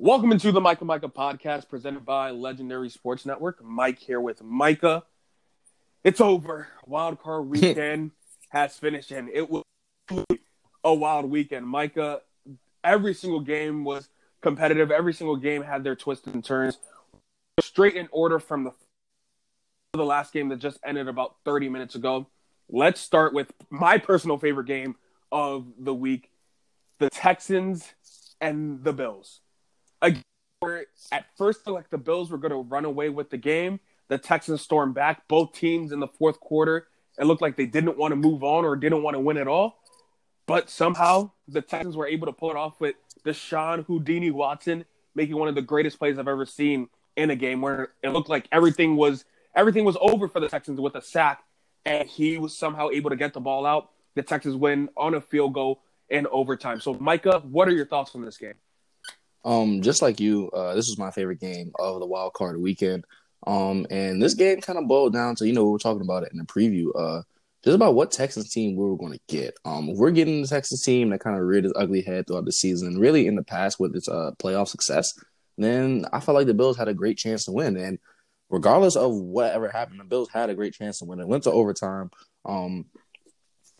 Welcome into the Micah Micah podcast presented by Legendary Sports Network. Mike here with Micah. It's over. Wild card weekend has finished, and it was a wild weekend. Micah, every single game was competitive. Every single game had their twists and turns. Straight in order from the the last game that just ended about 30 minutes ago. Let's start with my personal favorite game of the week: the Texans and the Bills again, at first like the Bills were going to run away with the game. The Texans stormed back. Both teams in the fourth quarter, it looked like they didn't want to move on or didn't want to win at all. But somehow the Texans were able to pull it off with Deshaun Houdini Watson making one of the greatest plays I've ever seen in a game where it looked like everything was everything was over for the Texans with a sack, and he was somehow able to get the ball out. The Texans win on a field goal in overtime. So, Micah, what are your thoughts on this game? Um, just like you, uh, this was my favorite game of the wild card weekend. Um, and this game kind of boiled down to you know we were talking about it in the preview. Uh, just about what Texans team we were going to get. Um, we're getting the Texans team that kind of reared its ugly head throughout the season, really in the past with its uh playoff success. Then I felt like the Bills had a great chance to win, and regardless of whatever happened, the Bills had a great chance to win. It went to overtime. Um,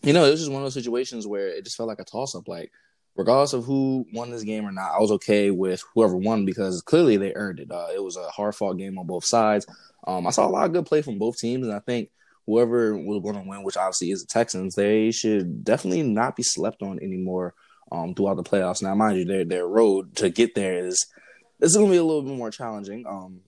you know, was just one of those situations where it just felt like a toss up. Like regardless of who won this game or not, I was okay with whoever won because clearly they earned it. Uh, it was a hard fought game on both sides. Um, I saw a lot of good play from both teams, and I think whoever was going to win, which obviously is the Texans, they should definitely not be slept on anymore um, throughout the playoffs. Now, mind you, their their road to get there is this is going to be a little bit more challenging. Um,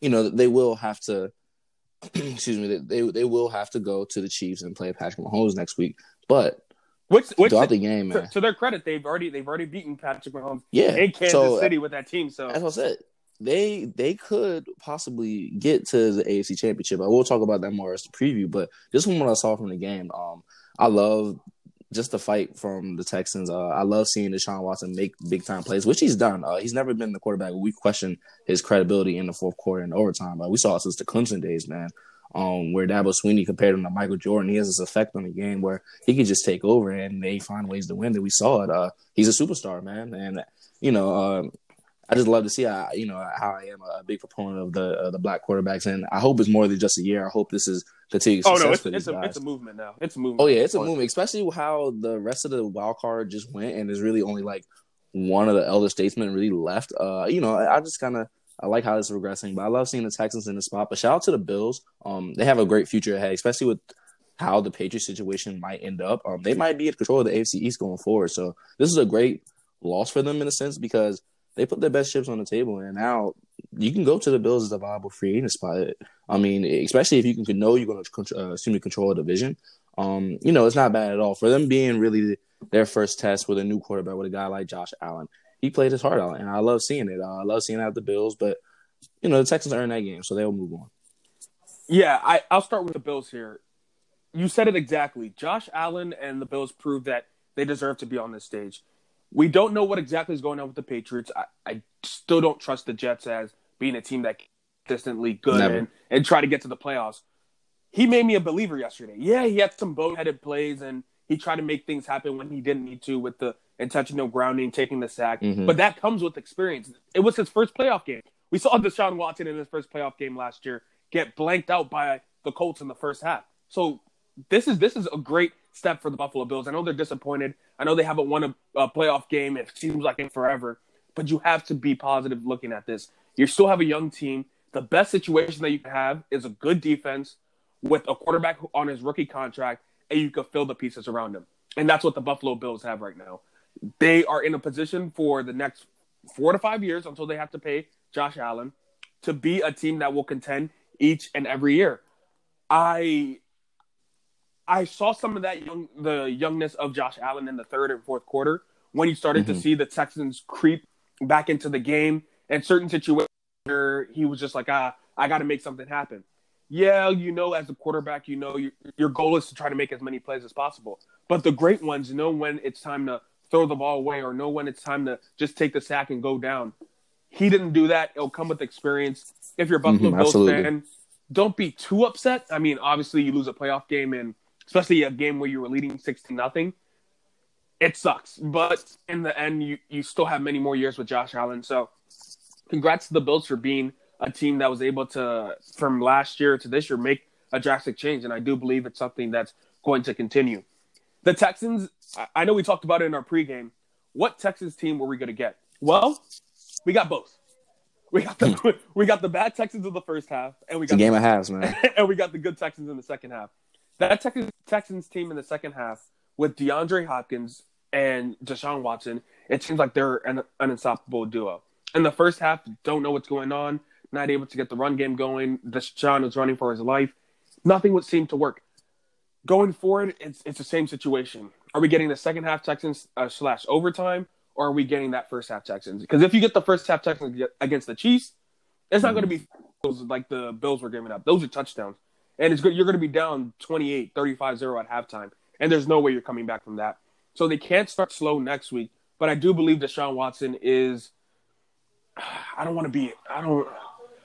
you know, they will have to. excuse me. They they will have to go to the Chiefs and play Patrick Mahomes next week, but which, which throughout the game, man. To, to, their credit, they've already they've already beaten Patrick Mahomes. Yeah, in Kansas so, City with that team. So as I said, they they could possibly get to the AFC Championship. I will talk about that more as the preview, but just from what I saw from the game, um, I love just the fight from the Texans. Uh, I love seeing Deshaun Watson make big time plays, which he's done. Uh, he's never been the quarterback. We question his credibility in the fourth quarter and overtime. Uh, we saw it since the Clemson days, man um, where Dabo Swinney compared him to Michael Jordan. He has this effect on the game where he can just take over and they find ways to win. That we saw it. Uh, he's a superstar, man, and you know, um, I just love to see how you know how I am a big proponent of the uh, the black quarterbacks, and I hope it's more than just a year. I hope this is continued success oh, no, it's, for these it's a, guys. It's a movement now. It's a movement. Oh yeah, it's a movement, especially how the rest of the wild card just went, and there's really only like one of the elder statesmen really left. Uh, you know, I just kind of I like how it's progressing, but I love seeing the Texans in the spot. But shout out to the Bills. Um, they have a great future ahead, especially with how the Patriots situation might end up. Um, they might be in control of the AFC East going forward. So this is a great loss for them in a sense because they put their best chips on the table, and now you can go to the Bills as a viable free agent spot. I mean, especially if you can know you're going to uh, assume you control a division. Um, you know, it's not bad at all for them being really their first test with a new quarterback with a guy like Josh Allen he played his heart out, and I love seeing it. I love seeing out the Bills, but you know the Texans earned that game, so they'll move on. Yeah, I, I'll start with the Bills here. You said it exactly. Josh Allen and the Bills proved that they deserve to be on this stage. We don't know what exactly is going on with the Patriots. I, I still don't trust the Jets as being a team that consistently good and, and try to get to the playoffs. He made me a believer yesterday. Yeah, he had some boneheaded plays and he tried to make things happen when he didn't need to with the intentional grounding, taking the sack. Mm-hmm. But that comes with experience. It was his first playoff game. We saw Deshaun Watson in his first playoff game last year get blanked out by the Colts in the first half. So this is this is a great step for the Buffalo Bills. I know they're disappointed. I know they haven't won a, a playoff game. It seems like in forever, but you have to be positive looking at this. You still have a young team. The best situation that you can have is a good defense with a quarterback on his rookie contract, and you can fill the pieces around him. And that's what the Buffalo Bills have right now they are in a position for the next four to five years until they have to pay Josh Allen to be a team that will contend each and every year. I I saw some of that young the youngness of Josh Allen in the third and fourth quarter when you started mm-hmm. to see the Texans creep back into the game and certain situations where he was just like, ah, I got to make something happen. Yeah, you know, as a quarterback, you know your, your goal is to try to make as many plays as possible. But the great ones know when it's time to throw the ball away or know when it's time to just take the sack and go down. He didn't do that. It'll come with experience. If you're a Buffalo mm-hmm, Bills absolutely. fan, don't be too upset. I mean, obviously you lose a playoff game and especially a game where you were leading 16 nothing. it sucks. But in the end, you you still have many more years with Josh Allen. So, congrats to the Bills for being a team that was able to, from last year to this year, make a drastic change. And I do believe it's something that's going to continue. The Texans, I know we talked about it in our pregame. What Texans team were we going to get? Well, we got both. We got the hmm. we got the bad Texans in the first half, and we got it's a game the, of halves, man. and we got the good Texans in the second half. That Texans Texans team in the second half with DeAndre Hopkins and Deshaun Watson, it seems like they're an, an unstoppable duo. In the first half, don't know what's going on, not able to get the run game going. Deshaun was running for his life. Nothing would seem to work. Going forward, it's it's the same situation. Are we getting the second half Texans uh, slash overtime, or are we getting that first half Texans? Because if you get the first half Texans against the Chiefs, it's not going to be like the Bills were giving up. Those are touchdowns. And it's good. You're going to be down 28, 35 0 at halftime. And there's no way you're coming back from that. So they can't start slow next week. But I do believe Deshaun Watson is. I don't want to be. I don't.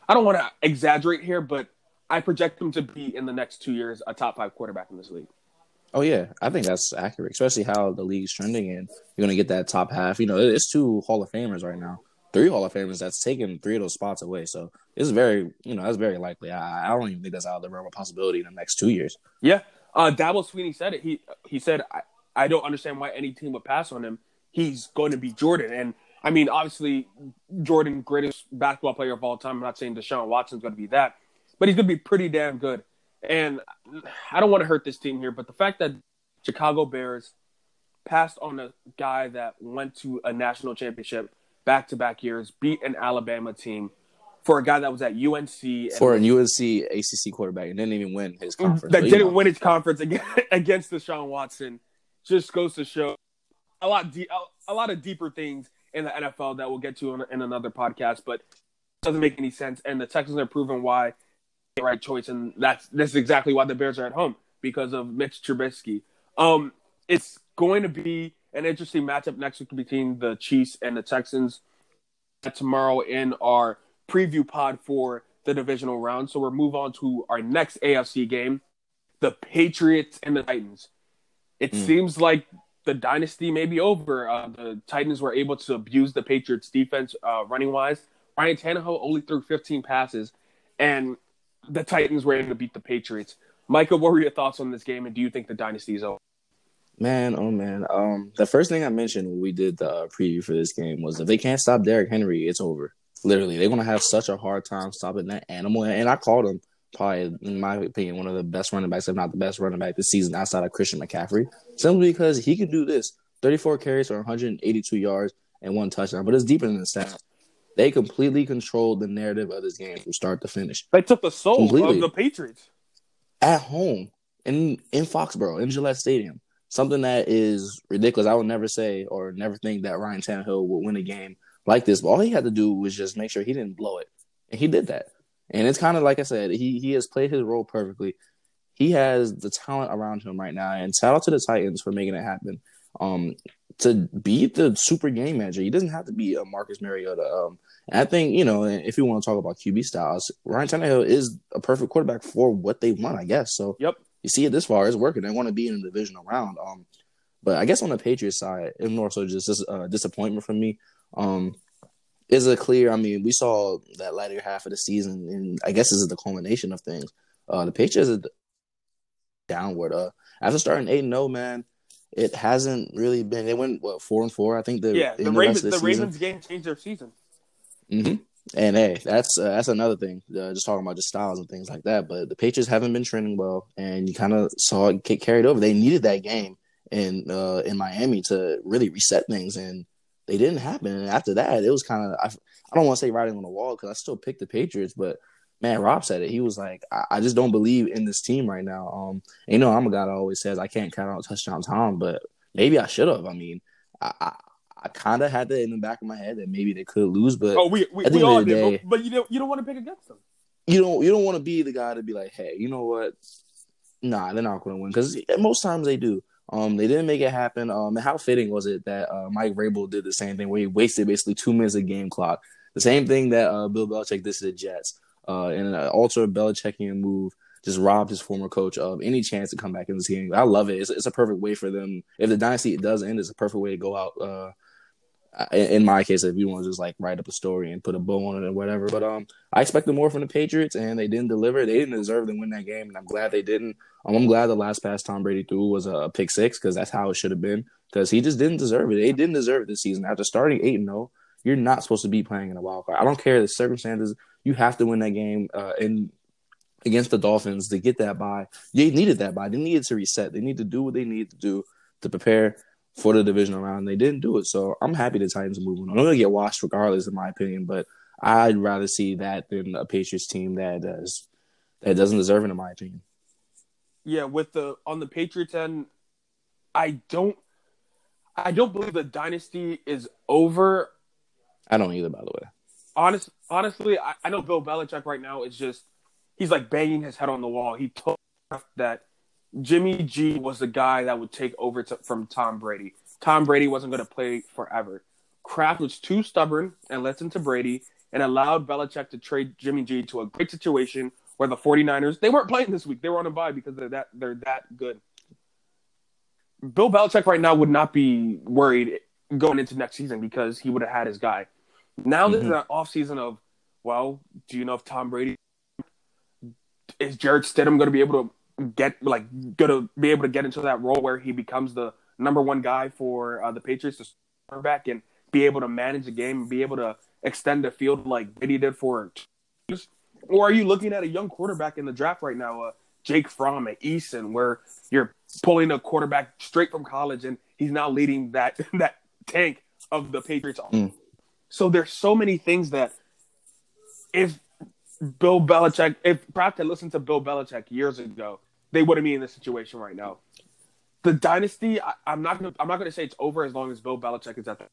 I don't want to exaggerate here, but I project him to be in the next two years a top five quarterback in this league. Oh yeah, I think that's accurate, especially how the league's trending, and you're gonna get that top half. You know, it's two Hall of Famers right now, three Hall of Famers that's taken three of those spots away. So it's very, you know, that's very likely. I, I don't even think that's out of the realm of possibility in the next two years. Yeah, uh, Dabo Swinney said it. He he said, I, I don't understand why any team would pass on him. He's going to be Jordan, and I mean, obviously, Jordan, greatest basketball player of all time. I'm not saying Deshaun Watson's going to be that, but he's going to be pretty damn good. And I don't want to hurt this team here, but the fact that Chicago Bears passed on a guy that went to a national championship back to back years, beat an Alabama team for a guy that was at UNC for an UNC ACC quarterback and didn't even win his mm-hmm. conference. That didn't know. win his conference against, against Deshaun Watson just goes to show a lot de- a lot of deeper things in the NFL that we'll get to in, in another podcast, but doesn't make any sense. And the Texans are proving why the right choice, and that's that's exactly why the Bears are at home because of Mitch Trubisky. Um, it's going to be an interesting matchup next week between the Chiefs and the Texans. Tomorrow in our preview pod for the divisional round, so we'll move on to our next AFC game, the Patriots and the Titans. It mm. seems like the dynasty may be over. Uh, the Titans were able to abuse the Patriots defense uh, running wise. Ryan Tannehill only threw 15 passes, and the Titans were able to beat the Patriots. Michael, what were your thoughts on this game, and do you think the dynasty is over? Man, oh man. Um, the first thing I mentioned when we did the preview for this game was if they can't stop Derrick Henry, it's over. Literally, they're gonna have such a hard time stopping that animal. And I called him probably, in my opinion, one of the best running backs, if not the best running back this season outside of Christian McCaffrey. Simply because he can do this: 34 carries for 182 yards and one touchdown. But it's deeper than that. They completely controlled the narrative of this game from start to finish. They took the soul completely. of the Patriots at home in in Foxborough in Gillette Stadium. Something that is ridiculous. I would never say or never think that Ryan Tannehill would win a game like this. But all he had to do was just make sure he didn't blow it, and he did that. And it's kind of like I said, he he has played his role perfectly. He has the talent around him right now, and shout out to the Titans for making it happen. Um, to be the super game manager, he doesn't have to be a Marcus Mariota. Um, and I think you know, if you want to talk about QB styles, Ryan Tannehill is a perfect quarterback for what they want, I guess. So, yep, you see it this far, it's working. They want to be in the divisional round. Um, but I guess on the Patriots side, it's more so just this uh, disappointment for me. Um, is it clear? I mean, we saw that latter half of the season, and I guess this is the culmination of things. Uh, the Patriots are downward. Uh, after starting eight and zero, oh, man, it hasn't really been. They went what four and four. I think the yeah the, Ravens the, the Ravens game changed their season. Mm-hmm. And hey, that's uh, that's another thing. Uh, just talking about just styles and things like that. But the Patriots haven't been trending well, and you kind of saw it get carried over. They needed that game in uh, in Miami to really reset things, and they didn't happen. And after that, it was kind of I, I don't want to say riding on the wall because I still picked the Patriots, but man, Rob said it. He was like, I, I, just don't believe in this team right now. Um, you know, I'm a guy that always says I can't count out touchdown Tom, but maybe I should have. I mean, I, I, kind of had that in the back of my head that maybe they could lose, but oh, we we, we all did, day, but you don't you don't want to pick against them. You don't you don't want to be the guy to be like, hey, you know what? Nah, they're not going to win because most times they do. Um, they didn't make it happen. Um, how fitting was it that uh, Mike Vrabel did the same thing where he wasted basically two minutes of game clock? The same thing that uh, Bill Belichick did to the Jets uh, in an ultra Belichickian move just robbed his former coach of any chance to come back in this game. I love it. It's, it's a perfect way for them. If the dynasty does end, it's a perfect way to go out. Uh, in my case, if you want to just like write up a story and put a bow on it or whatever. But um, I expected more from the Patriots, and they didn't deliver. They didn't deserve to win that game, and I'm glad they didn't. Um, I'm glad the last pass Tom Brady threw was a pick six because that's how it should have been. Because he just didn't deserve it. They didn't deserve it this season. After starting eight and zero, oh, you're not supposed to be playing in a wild card. I don't care the circumstances. You have to win that game. Uh, and against the Dolphins to get that bye, they needed that bye. They needed to reset. They need to do what they need to do to prepare for the divisional round. They didn't do it, so I'm happy the Titans are moving on. I'm gonna get washed regardless, in my opinion, but I'd rather see that than a Patriots team that does that doesn't deserve it, in my opinion. Yeah, with the on the Patriots end, I don't, I don't believe the dynasty is over. I don't either, by the way. Honest, honestly, I, I know Bill Belichick right now is just he's like banging his head on the wall. He took that Jimmy G was the guy that would take over to, from Tom Brady. Tom Brady wasn't going to play forever. Kraft was too stubborn and listened to Brady and allowed Belichick to trade Jimmy G to a great situation where the 49ers, they weren't playing this week. They were on a bye because they're that they're that good. Bill Belichick right now would not be worried going into next season because he would have had his guy. Now mm-hmm. this is an off season of, well, do you know if Tom Brady is Jarrett Stidham going to be able to get like gonna be able to get into that role where he becomes the number one guy for uh, the Patriots to start back and be able to manage the game and be able to extend the field like Brady did for. Or are you looking at a young quarterback in the draft right now, uh, Jake Fromm at Eason, where you're pulling a quarterback straight from college and he's now leading that that tank of the Patriots. Mm. So there's so many things that if Bill Belichick, if Kraft had listened to Bill Belichick years ago, they wouldn't be in this situation right now. The dynasty, I, am not gonna, I'm not gonna say it's over as long as Bill Belichick is at the,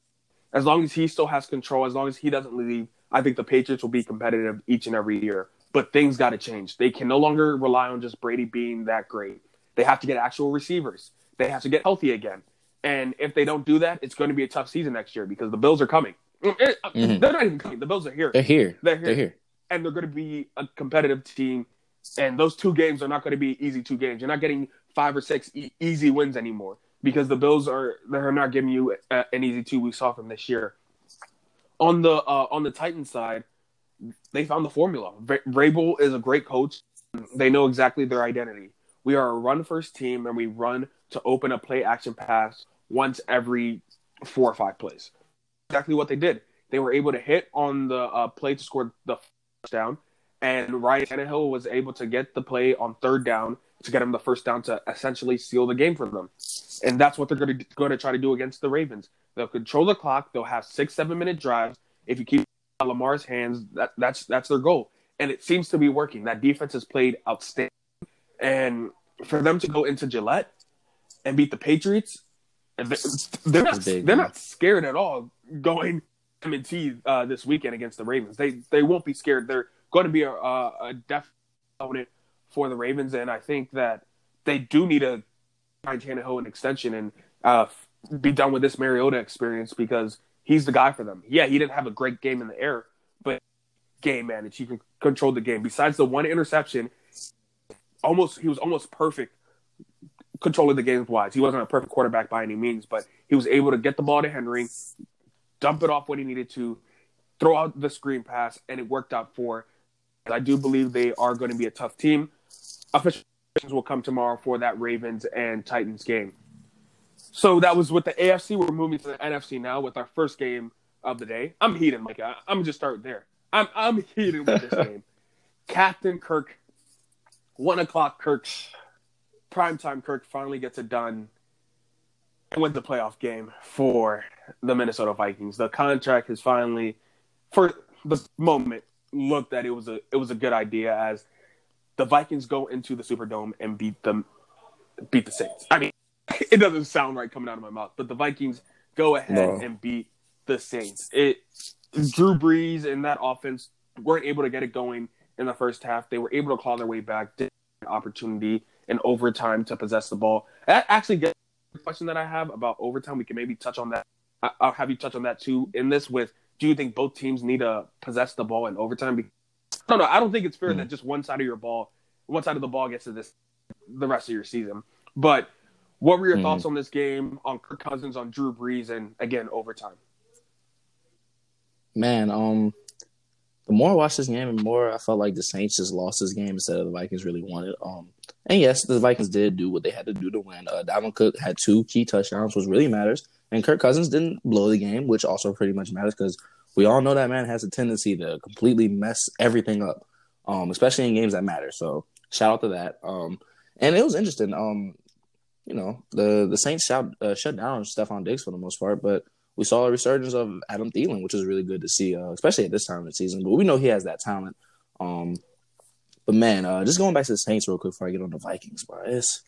as long as he still has control, as long as he doesn't leave. I think the Patriots will be competitive each and every year. But things got to change. They can no longer rely on just Brady being that great. They have to get actual receivers. They have to get healthy again. And if they don't do that, it's going to be a tough season next year because the Bills are coming. Mm, eh, uh, mm-hmm. They're not even coming. The Bills are here. They're here. They're here. They're here and they're going to be a competitive team. And those two games are not going to be easy two games. You're not getting five or six e- easy wins anymore because the Bills are they're not giving you a, an easy two we saw from this year. On the uh, on the Titans side, they found the formula. Vrabel is a great coach. They know exactly their identity. We are a run first team, and we run to open a play action pass once every four or five plays. Exactly what they did. They were able to hit on the uh, play to score the touchdown, and Ryan Tannehill was able to get the play on third down to get him the first down to essentially seal the game for them. And that's what they're going to going to try to do against the Ravens. They'll control the clock. They'll have six, seven minute drives. If you keep Lamar's hands, that, that's that's their goal, and it seems to be working. That defense has played outstanding, and for them to go into Gillette and beat the Patriots, they're, they're not big, they're man. not scared at all going M&T uh, this weekend against the Ravens. They they won't be scared. They're going to be a, a, a def opponent for the Ravens, and I think that they do need to find Tannehill an extension and uh, be done with this Mariota experience because he's the guy for them. Yeah, he didn't have a great game in the air, but game managed. He can control the game. Besides the one interception, almost he was almost perfect controlling the game wise. He wasn't a perfect quarterback by any means, but he was able to get the ball to Henry, dump it off when he needed to, throw out the screen pass, and it worked out for. I do believe they are going to be a tough team. Officials will come tomorrow for that Ravens and Titans game. So that was with the AFC. We're moving to the NFC now with our first game of the day. I'm heated, Mike. I'm just start there. I'm I'm heated with this game. Captain Kirk, one o'clock Kirk, primetime Kirk finally gets it done win the playoff game for the Minnesota Vikings. The contract is finally, for the moment, looked that it was a it was a good idea as the Vikings go into the Superdome and beat them, beat the Saints. I mean, it doesn't sound right coming out of my mouth, but the Vikings go ahead no. and beat the Saints. It Drew Brees and that offense weren't able to get it going in the first half. They were able to claw their way back, did opportunity in overtime to possess the ball. That actually gets the question that I have about overtime. We can maybe touch on that. I'll have you touch on that too in this. With do you think both teams need to possess the ball in overtime? No, no, I don't think it's fair mm-hmm. that just one side of your ball one side of the ball gets to this the rest of your season. But what were your Mhm. thoughts on this game, on Kirk Cousins, on Drew Brees, and again overtime? Man, um, the more I watched this game, the more I felt like the Saints just lost this game instead of the Vikings really wanted. Um, and yes, the Vikings did do what they had to do to win. Uh, Dalvin Cook had two key touchdowns, which really matters, and Kirk Cousins didn't blow the game, which also pretty much matters because we all know that man has a tendency to completely mess everything up, um, especially in games that matter. So shout out to that. Um, and it was interesting. Um, you know, the the Saints shut uh, shut down Stefon Diggs for the most part, but we saw a resurgence of Adam Thielen, which is really good to see, uh, especially at this time of the season. But we know he has that talent. Um, but man, uh, just going back to the Saints real quick before I get on the Vikings, bro. It's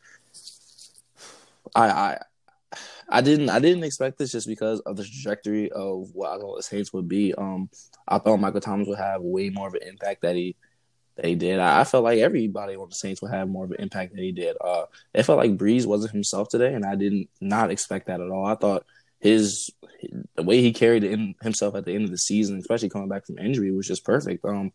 I I I didn't I didn't expect this just because of the trajectory of what I thought the Saints would be. Um, I thought Michael Thomas would have way more of an impact that he he did. I, I felt like everybody on the Saints would have more of an impact than he did. Uh, it felt like Brees wasn't himself today, and I didn't not expect that at all. I thought his the way he carried in, himself at the end of the season, especially coming back from injury, was just perfect. Um,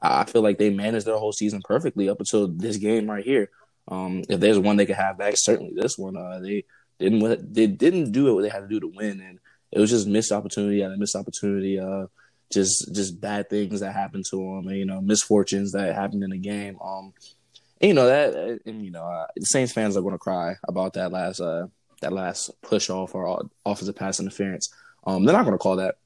I feel like they managed their whole season perfectly up until this game right here. Um, if there's one they could have back, certainly this one. Uh, they didn't what- they didn't do what they had to do to win, and it was just missed opportunity after missed opportunity. Uh, just just bad things that happened to them, and you know misfortunes that happened in the game. Um, and, you know that, and you know uh, Saints fans are going to cry about that last uh that last push off or offensive pass interference. Um, they're not going to call that.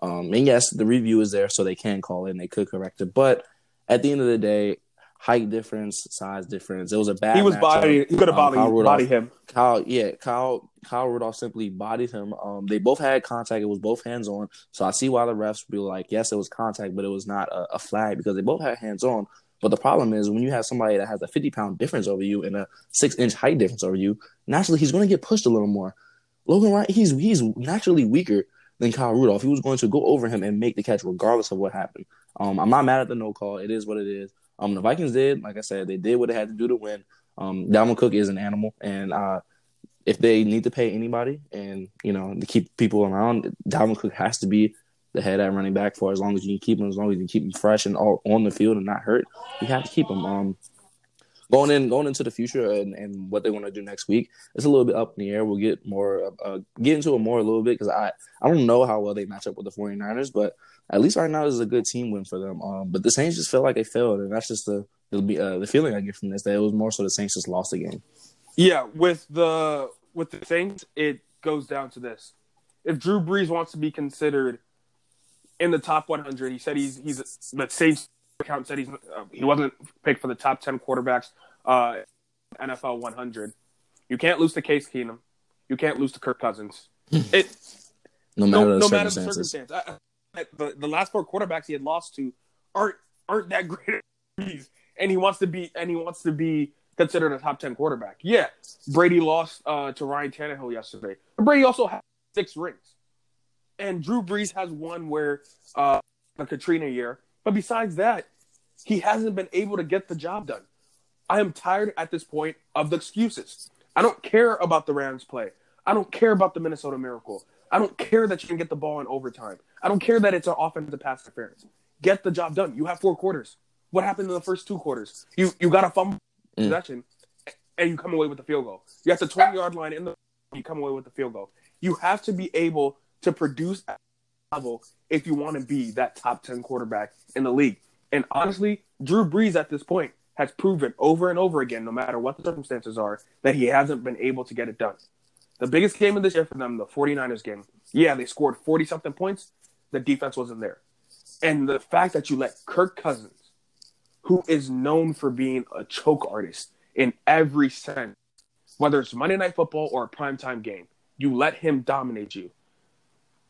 Um, and yes, the review is there, so they can call it and they could correct it. But at the end of the day, height difference, size difference. It was a bad. he was body. He could have Um, body, body him. Kyle, yeah, Kyle, Kyle Rudolph simply bodied him. Um, they both had contact. It was both hands on. So I see why the refs be like, yes, it was contact, but it was not a, a flag because they both had hands on. But the problem is when you have somebody that has a 50 pound difference over you and a six inch height difference over you, naturally he's going to get pushed a little more. Logan Ryan, he's he's naturally weaker than Kyle Rudolph. He was going to go over him and make the catch regardless of what happened. Um, I'm not mad at the no call. It is what it is. Um, the Vikings did, like I said, they did what they had to do to win. Um, Dalvin Cook is an animal, and uh, if they need to pay anybody and you know to keep people around, Dalvin Cook has to be the head at running back for as long as you can keep him, as long as you can keep him fresh and all on the field and not hurt. You have to keep him. Um, going in, going into the future and, and what they want to do next week, it's a little bit up in the air. We'll get more, uh, get into it more a little bit because I, I don't know how well they match up with the 49ers, but at least right now this is a good team win for them. Um, but the Saints just feel like they failed, and that's just the the, uh, the feeling I get from this. That it was more so the Saints just lost the game. Yeah, with the with the Saints, it goes down to this: if Drew Brees wants to be considered in the top 100, he said he's he's the Saints account said he's uh, he wasn't picked for the top 10 quarterbacks uh, NFL 100. You can't lose to Case Keenum. You can't lose to Kirk Cousins. It No matter no, the no matter the circumstance. I, I, the, the last four quarterbacks he had lost to aren't aren't that great, and he wants to be and he wants to be considered a top ten quarterback. Yeah, Brady lost uh, to Ryan Tannehill yesterday. But Brady also has six rings, and Drew Brees has one where uh, the Katrina year. But besides that, he hasn't been able to get the job done. I am tired at this point of the excuses. I don't care about the Rams play. I don't care about the Minnesota Miracle. I don't care that you can get the ball in overtime. I don't care that it's an offensive pass interference. Get the job done. You have four quarters. What happened in the first two quarters? You you got a fumble Mm. possession, and you come away with the field goal. You have the twenty yard line in the you come away with the field goal. You have to be able to produce level if you want to be that top ten quarterback in the league. And honestly, Drew Brees at this point has proven over and over again, no matter what the circumstances are, that he hasn't been able to get it done. The biggest game of this year for them, the 49ers game, yeah, they scored 40 something points. The defense wasn't there. And the fact that you let Kirk Cousins, who is known for being a choke artist in every sense, whether it's Monday Night Football or a primetime game, you let him dominate you.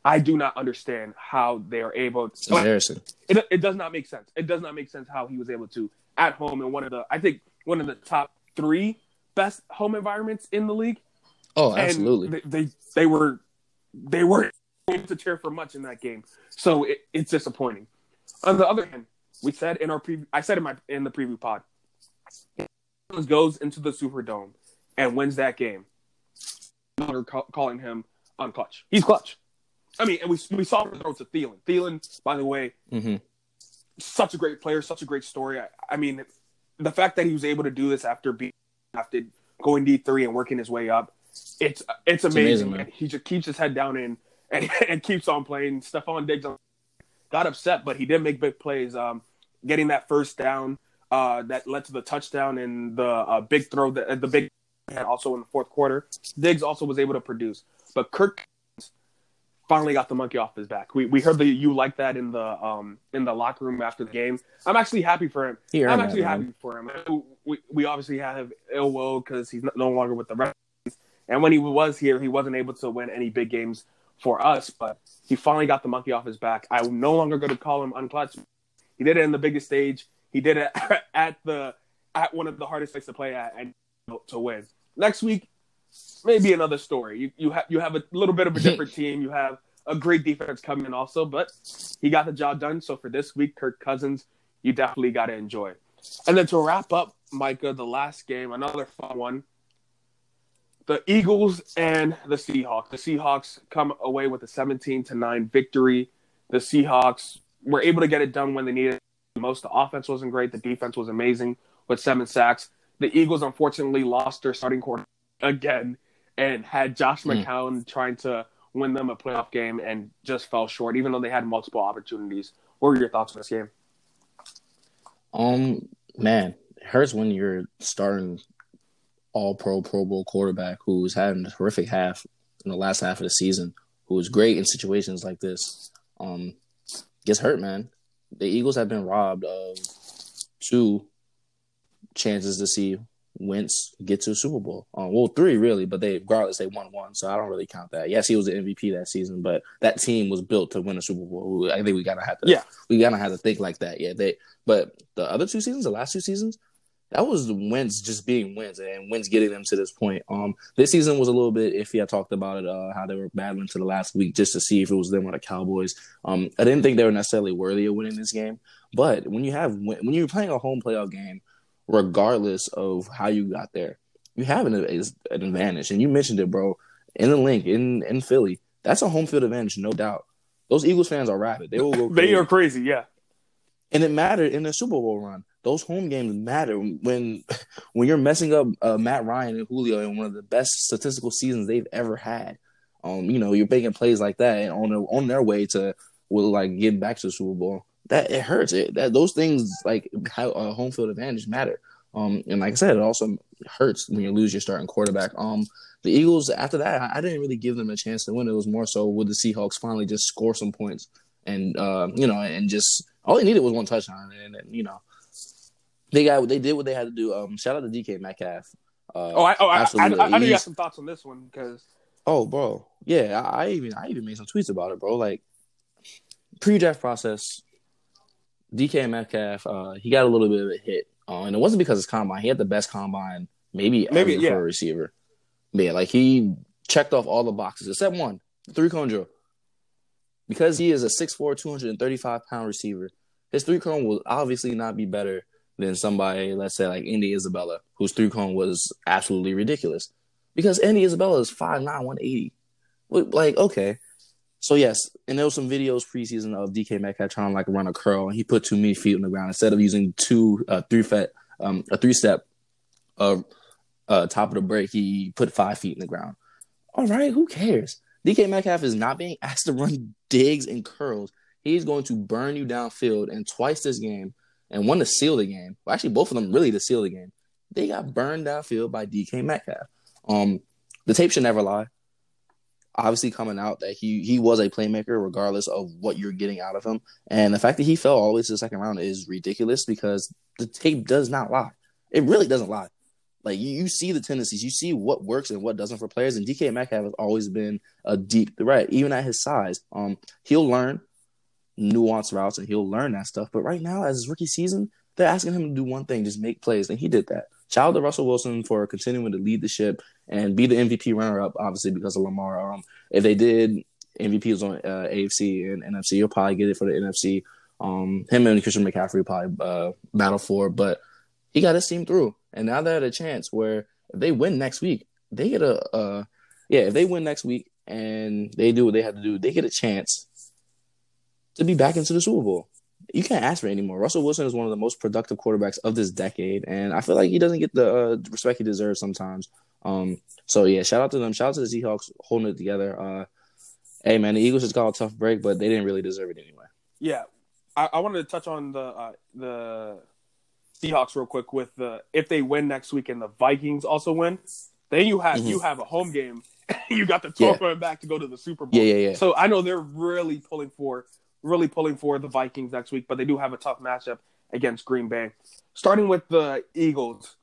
I do not understand how they are able It's to. embarrassing. It, it does not make sense. It does not make sense how he was able to at home in one of the I think one of the top three best home environments in the league. Oh, And absolutely. they, they they were they weren't able to cheer for much in that game, so it, it's disappointing. On the other hand, we said in our preview, I said in my in the preview pod, goes into the Superdome and wins that game. They're calling him unclutch. He's clutch. I mean, and we we saw him throw to Thielen. Thielen, by the way, hmm such a great player, such a great story. I, I mean, the fact that he was able to do this after being drafted, going D three and working his way up, it's it's amazing. amazing he just keeps his head down and and, and keeps on playing. Stefon Diggs got upset, but he did make big plays. Um, getting that first down uh, that led to the touchdown and the uh, big throw that the big and also in the fourth quarter. Diggs also was able to produce, but Kirk finally got the monkey off his back. We we heard that you like that in the um in the locker room after the game. I'm actually happy for him. I'm actually that, happy man. for him. We we obviously have ill will because he's no longer with the Redskins, and when he was here, he wasn't able to win any big games for us. But he finally got the monkey off his back. I'm no longer going to call him unclutch. He did it in the biggest stage. He did it at the at one of the hardest places to play at and to win. Next week, maybe another story. You you have you have a little bit of a different team. You have a great defense coming in also, but he got the job done. So for this week, Kirk Cousins, you definitely got to enjoy. And then to wrap up, Micah, the last game, another fun one. The Eagles and the Seahawks. The Seahawks come away with a 17 to 9 victory. The Seahawks were able to get it done when they needed it most. The offense wasn't great. The defense was amazing with seven sacks. The Eagles unfortunately lost their starting quarter again and had Josh mm. McCown trying to win them a playoff game and just fell short, even though they had multiple opportunities. What were your thoughts on this game? Um, man, it hurts when you're starting all pro Pro Bowl quarterback who's having a horrific half in the last half of the season, who was great in situations like this. Um, gets hurt, man. The Eagles have been robbed of two chances to see Wentz get to a Super Bowl. Um, well, three really, but they regardless they won one, so I don't really count that. Yes, he was the MVP that season, but that team was built to win a Super Bowl. I think we gotta have to. Yeah, we gotta have to think like that. Yeah, they. But the other two seasons, the last two seasons, that was Wentz just being Wentz and Wentz getting them to this point. Um, this season was a little bit iffy. I talked about it, uh, how they were battling to the last week just to see if it was them or the Cowboys. Um, I didn't think they were necessarily worthy of winning this game, but when you have when you're playing a home playoff game, regardless of how you got there, you have an, an advantage. And you mentioned it, bro, in the link in in Philly. That's a home field advantage, no doubt. Those Eagles fans are rabid. They will go. they are crazy, yeah. And it mattered in the Super Bowl run those home games matter when when you're messing up uh, Matt Ryan and Julio in one of the best statistical seasons they've ever had. Um, you know, you're making plays like that and on their, on their way to will like get back to the Super Bowl. That it hurts. It that those things like how a home field advantage matter. Um, and like I said, it also hurts when you lose your starting quarterback. Um, the Eagles after that, I, I didn't really give them a chance to win. It was more so would the Seahawks finally just score some points and uh, you know, and just all they needed was one touchdown, and, and you know, they got they did what they had to do. Um, shout out to DK Metcalf. Uh, oh, I, oh, I, I, I, I know you got some thoughts on this one because. Oh, bro, yeah, I, I, even I even made some tweets about it, bro. Like pre-draft process, DK Metcalf, uh, he got a little bit of a hit, uh, and it wasn't because his combine. He had the best combine, maybe maybe yeah. for a receiver. But yeah, like he checked off all the boxes except one, three cone drill. Because he is a 6'4", 235 pound receiver, his three cone will obviously not be better than somebody, let's say like Andy Isabella, whose three cone was absolutely ridiculous. Because Andy Isabella is 5'9, 180. Like, okay. So yes, and there was some videos preseason of DK Metcalf trying to like run a curl, and he put too many feet on the ground instead of using two, uh, three fet, um, a three step, uh, uh, top of the break. He put five feet in the ground. All right, who cares? DK Metcalf is not being asked to run digs and curls. He's going to burn you downfield, and twice this game, and one to seal the game. Well, actually, both of them really to seal the game. They got burned downfield by DK Metcalf. Um, the tape should never lie. Obviously, coming out that he he was a playmaker, regardless of what you're getting out of him, and the fact that he fell all the way to the second round is ridiculous because the tape does not lie. It really doesn't lie. Like you, you see the tendencies, you see what works and what doesn't for players, and DK Metcalf has always been a deep threat, even at his size. Um, he'll learn nuanced routes and he'll learn that stuff. But right now, as his rookie season, they're asking him to do one thing, just make plays, and he did that. Shout out to Russell Wilson for continuing to lead the ship and be the MVP runner-up, obviously because of Lamar. Um, if they did MVP was on uh, AFC and NFC, you'll probably get it for the NFC. Um, him and Christian McCaffrey probably uh, battle for, but he got his team through, and now they're at a chance where if they win next week, they get a uh, yeah. If they win next week and they do what they have to do, they get a chance to be back into the Super Bowl. You can't ask for anymore. Russell Wilson is one of the most productive quarterbacks of this decade, and I feel like he doesn't get the uh, respect he deserves sometimes. Um, so yeah, shout out to them. Shout out to the Seahawks holding it together. Uh, hey man, the Eagles just got a tough break, but they didn't really deserve it anyway. Yeah, I, I wanted to touch on the uh, the Seahawks real quick with the if they win next week and the Vikings also win, then you have mm-hmm. you have a home game. you got the tour yeah. back to go to the Super Bowl. Yeah, yeah, yeah. So I know they're really pulling for really pulling for the Vikings next week, but they do have a tough matchup against Green Bay. Starting with the Eagles,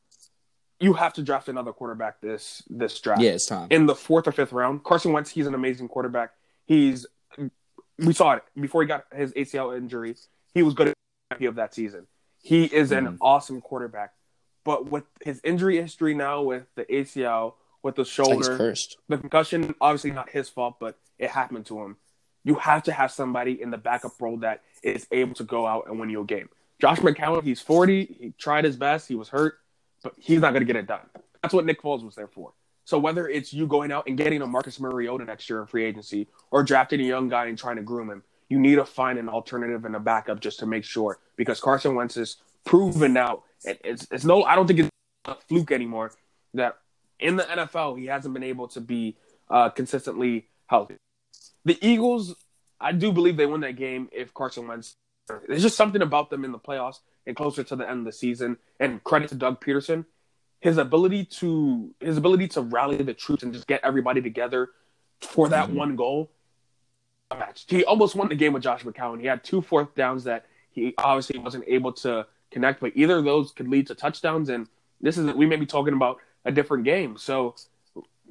you have to draft another quarterback this this draft. Yeah, it's time. In the fourth or fifth round. Carson Wentz, he's an amazing quarterback. He's we saw it before he got his ACL injury. He was good at of that season. He is an mm. awesome quarterback. But with his injury history now with the ACL, with the shoulder, the concussion, obviously not his fault, but it happened to him you have to have somebody in the backup role that is able to go out and win you a game. Josh McCown, he's 40. He tried his best. He was hurt, but he's not going to get it done. That's what Nick Foles was there for. So whether it's you going out and getting a Marcus Mariota next year in free agency or drafting a young guy and trying to groom him, you need to find an alternative and a backup just to make sure because Carson Wentz is proven now. It's, it's no, I don't think it's a fluke anymore that in the NFL he hasn't been able to be uh, consistently healthy the Eagles, I do believe they win that game if Carson Wentz. There's just something about them in the playoffs and closer to the end of the season. And credit to Doug Pederson, his ability to his ability to rally the troops and just get everybody together for that mm-hmm. one goal. He almost won the game with Josh McCown. He had two fourth downs that he obviously wasn't able to connect, but either of those could lead to touchdowns. And this is we may be talking about a different game. So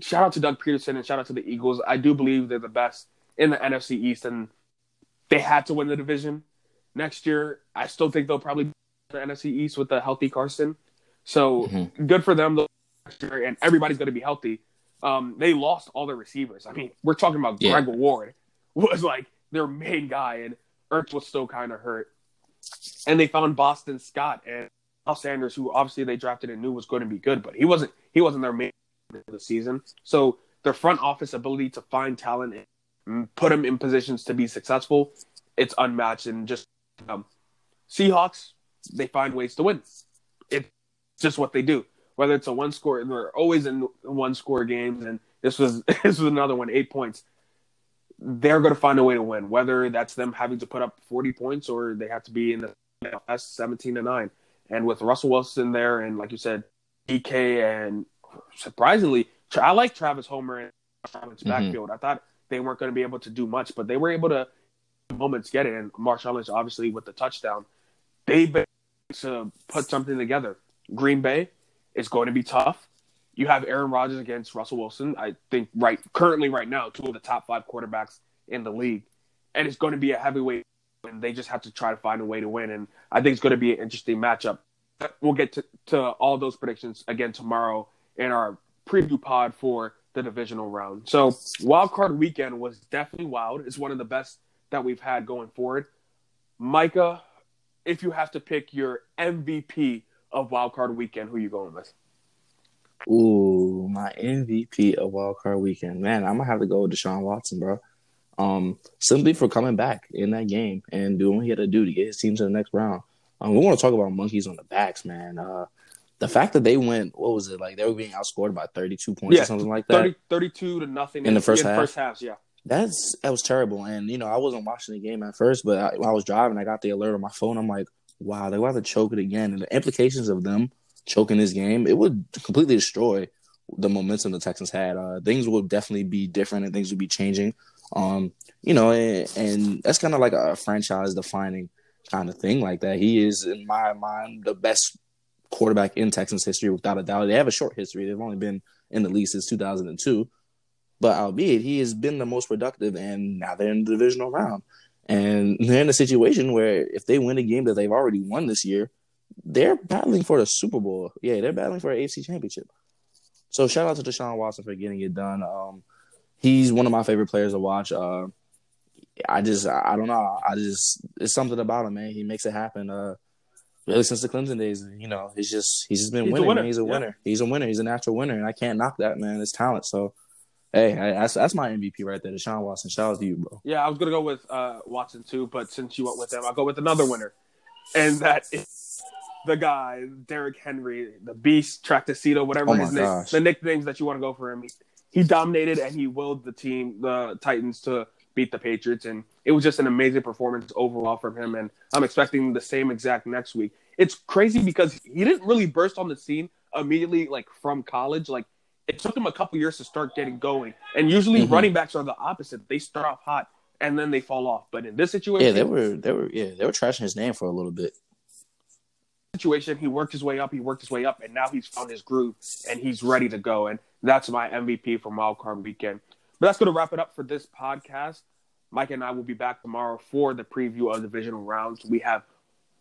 shout out to Doug Pederson and shout out to the Eagles. I do believe they're the best in the NFC East, and they had to win the division next year. I still think they'll probably be the NFC East with a healthy Carson. So mm-hmm. good for them next year, and everybody's going to be healthy. Um, they lost all their receivers. I mean, we're talking about yeah. Greg Ward was like their main guy, and Ertz was still kind of hurt. And they found Boston Scott and Al Sanders, who obviously they drafted and knew was going to be good, but he wasn't. He wasn't their main of the season. So their front office ability to find talent put them in positions to be successful, it's unmatched. And just um, Seahawks, they find ways to win. It's just what they do. Whether it's a one score, they're always in one score games, and this was this was another one, eight points. They're going to find a way to win, whether that's them having to put up forty points or they have to be in the S seventeen to nine. And with Russell Wilson there, and like you said, DK, and surprisingly, I like Travis Homer in Charlotte's mm-hmm. backfield. I thought they weren't going to be able to do much, but they were able to moments get it. And Marshawn Lynch, obviously, with the touchdown, they've been to put something together. Green Bay is going to be tough. You have Aaron Rodgers against Russell Wilson. I think right currently, right now, two of the top five quarterbacks in the league, and it's going to be a heavyweight. And they just have to try to find a way to win. And I think it's going to be an interesting matchup. We'll get to, to all those predictions again tomorrow in our preview pod for the divisional round. So wild card weekend was definitely wild. It's one of the best that we've had going forward. Micah, if you have to pick your MVP of wild card weekend, who you going with? Ooh, my MVP of wild card weekend, man, I'm gonna have to go with Deshaun Watson, bro. Um, simply for coming back in that game and doing what he had to do to get his team to the next round. Um, we want to talk about monkeys on the backs, man. Uh, the fact that they went, what was it like? They were being outscored by 32 points yeah, or something like that. 30, 32 to nothing in the first half. First halves, yeah. That's that was terrible. And you know, I wasn't watching the game at first, but I, I was driving. I got the alert on my phone. I'm like, wow, they're about to choke it again. And the implications of them choking this game, it would completely destroy the momentum the Texans had. Uh, things would definitely be different, and things would be changing. Um, you know, and, and that's kind of like a franchise defining kind of thing like that. He is, in my mind, the best quarterback in Texans history without a doubt. They have a short history. They've only been in the league since 2002. But albeit, he has been the most productive, and now they're in the divisional round. And they're in a situation where if they win a game that they've already won this year, they're battling for the Super Bowl. Yeah, they're battling for an AFC championship. So shout out to Deshaun Watson for getting it done. Um, he's one of my favorite players to watch. Uh, I just, I don't know. I just, it's something about him, man. He makes it happen. Uh, really since the Clemson days. You know, he's just he's just been he's winning. A he's a winner. He's a winner. He's a natural winner, and I can't knock that man. His talent. So Hey, I, that's that's my MVP right there, Deshaun Watson. Shout out to you, bro. Yeah, I was gonna go with uh, Watson too, but since you went with him, I'll go with another winner, and that is the guy, Derrick Henry, the Beast, Tractacito, whatever Oh his name, gosh. the nicknames that you want to go for him. He, he dominated and he willed the team, the Titans, to beat the Patriots, and it was just an amazing performance overall from him. And I'm expecting the same exact next week. It's crazy because he didn't really burst on the scene immediately, like from college, like. It took him a couple years to start getting going, and usually Mhm. running backs are the opposite. They start off hot and then they fall off. But in this situation, Yeah, they were they were yeah they were trashing his name for a little bit. situation, he worked his way up, he worked his way up, and now he's found his groove and he's ready to go. And that's my MVP for Wildcard Weekend. But that's going to wrap it up for this podcast. Mike and I will be back tomorrow for the preview of the divisional rounds. We have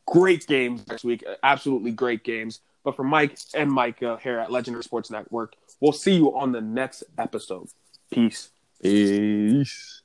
great games next week, absolutely great games. But for Mike and Micah here at Legendary Sports Network, we'll see you on the next episode. Peace. Peace.